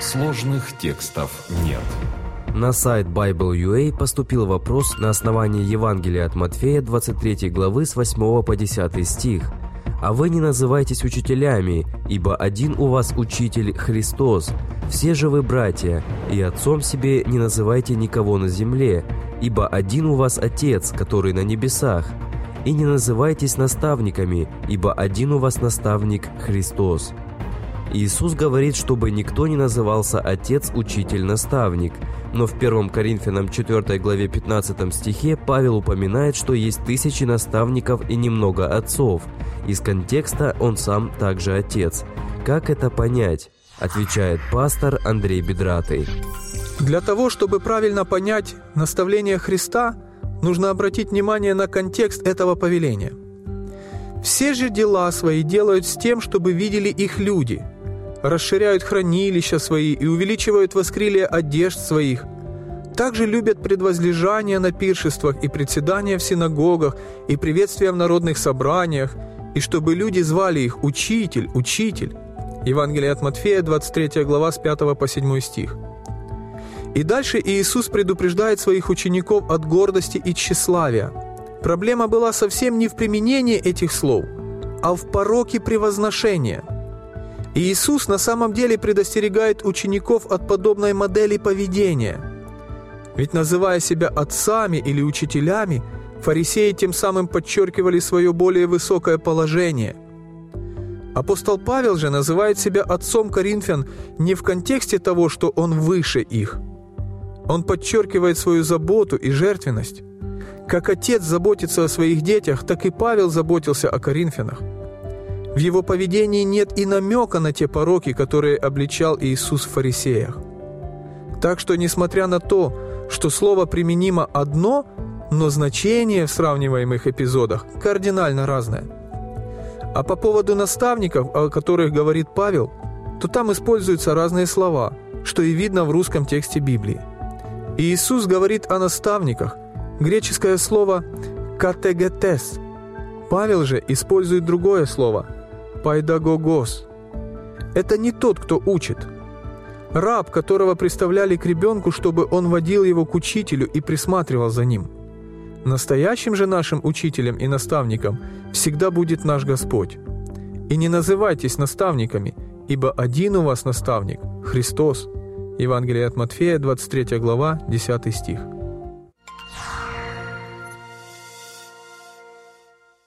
Сложных текстов нет. На сайт Bible.ua поступил вопрос на основании Евангелия от Матфея 23 главы с 8 по 10 стих. «А вы не называйтесь учителями, ибо один у вас учитель Христос. Все же вы братья, и отцом себе не называйте никого на земле, ибо один у вас Отец, который на небесах. И не называйтесь наставниками, ибо один у вас наставник Христос». Иисус говорит, чтобы никто не назывался Отец, Учитель, Наставник. Но в 1 Коринфянам 4 главе 15 стихе Павел упоминает, что есть тысячи наставников и немного отцов. Из контекста он сам также отец. Как это понять? Отвечает пастор Андрей Бедратый. Для того, чтобы правильно понять наставление Христа, нужно обратить внимание на контекст этого повеления. Все же дела свои делают с тем, чтобы видели их люди – расширяют хранилища свои и увеличивают воскрилие одежд своих. Также любят предвозлежание на пиршествах и председания в синагогах и приветствия в народных собраниях, и чтобы люди звали их «Учитель, Учитель». Евангелие от Матфея, 23 глава, с 5 по 7 стих. И дальше Иисус предупреждает своих учеников от гордости и тщеславия. Проблема была совсем не в применении этих слов, а в пороке превозношения – Иисус на самом деле предостерегает учеников от подобной модели поведения. Ведь называя себя отцами или учителями, фарисеи тем самым подчеркивали свое более высокое положение. Апостол Павел же называет себя отцом коринфян не в контексте того, что он выше их. Он подчеркивает свою заботу и жертвенность. Как отец заботится о своих детях, так и Павел заботился о коринфянах. В его поведении нет и намека на те пороки, которые обличал Иисус в фарисеях. Так что, несмотря на то, что слово применимо одно, но значение в сравниваемых эпизодах кардинально разное. А по поводу наставников, о которых говорит Павел, то там используются разные слова, что и видно в русском тексте Библии. Иисус говорит о наставниках, греческое слово «категетес». Павел же использует другое слово – пайдагогос. Это не тот, кто учит. Раб, которого представляли к ребенку, чтобы он водил его к учителю и присматривал за ним. Настоящим же нашим учителем и наставником всегда будет наш Господь. И не называйтесь наставниками, ибо один у вас наставник – Христос. Евангелие от Матфея, 23 глава, 10 стих.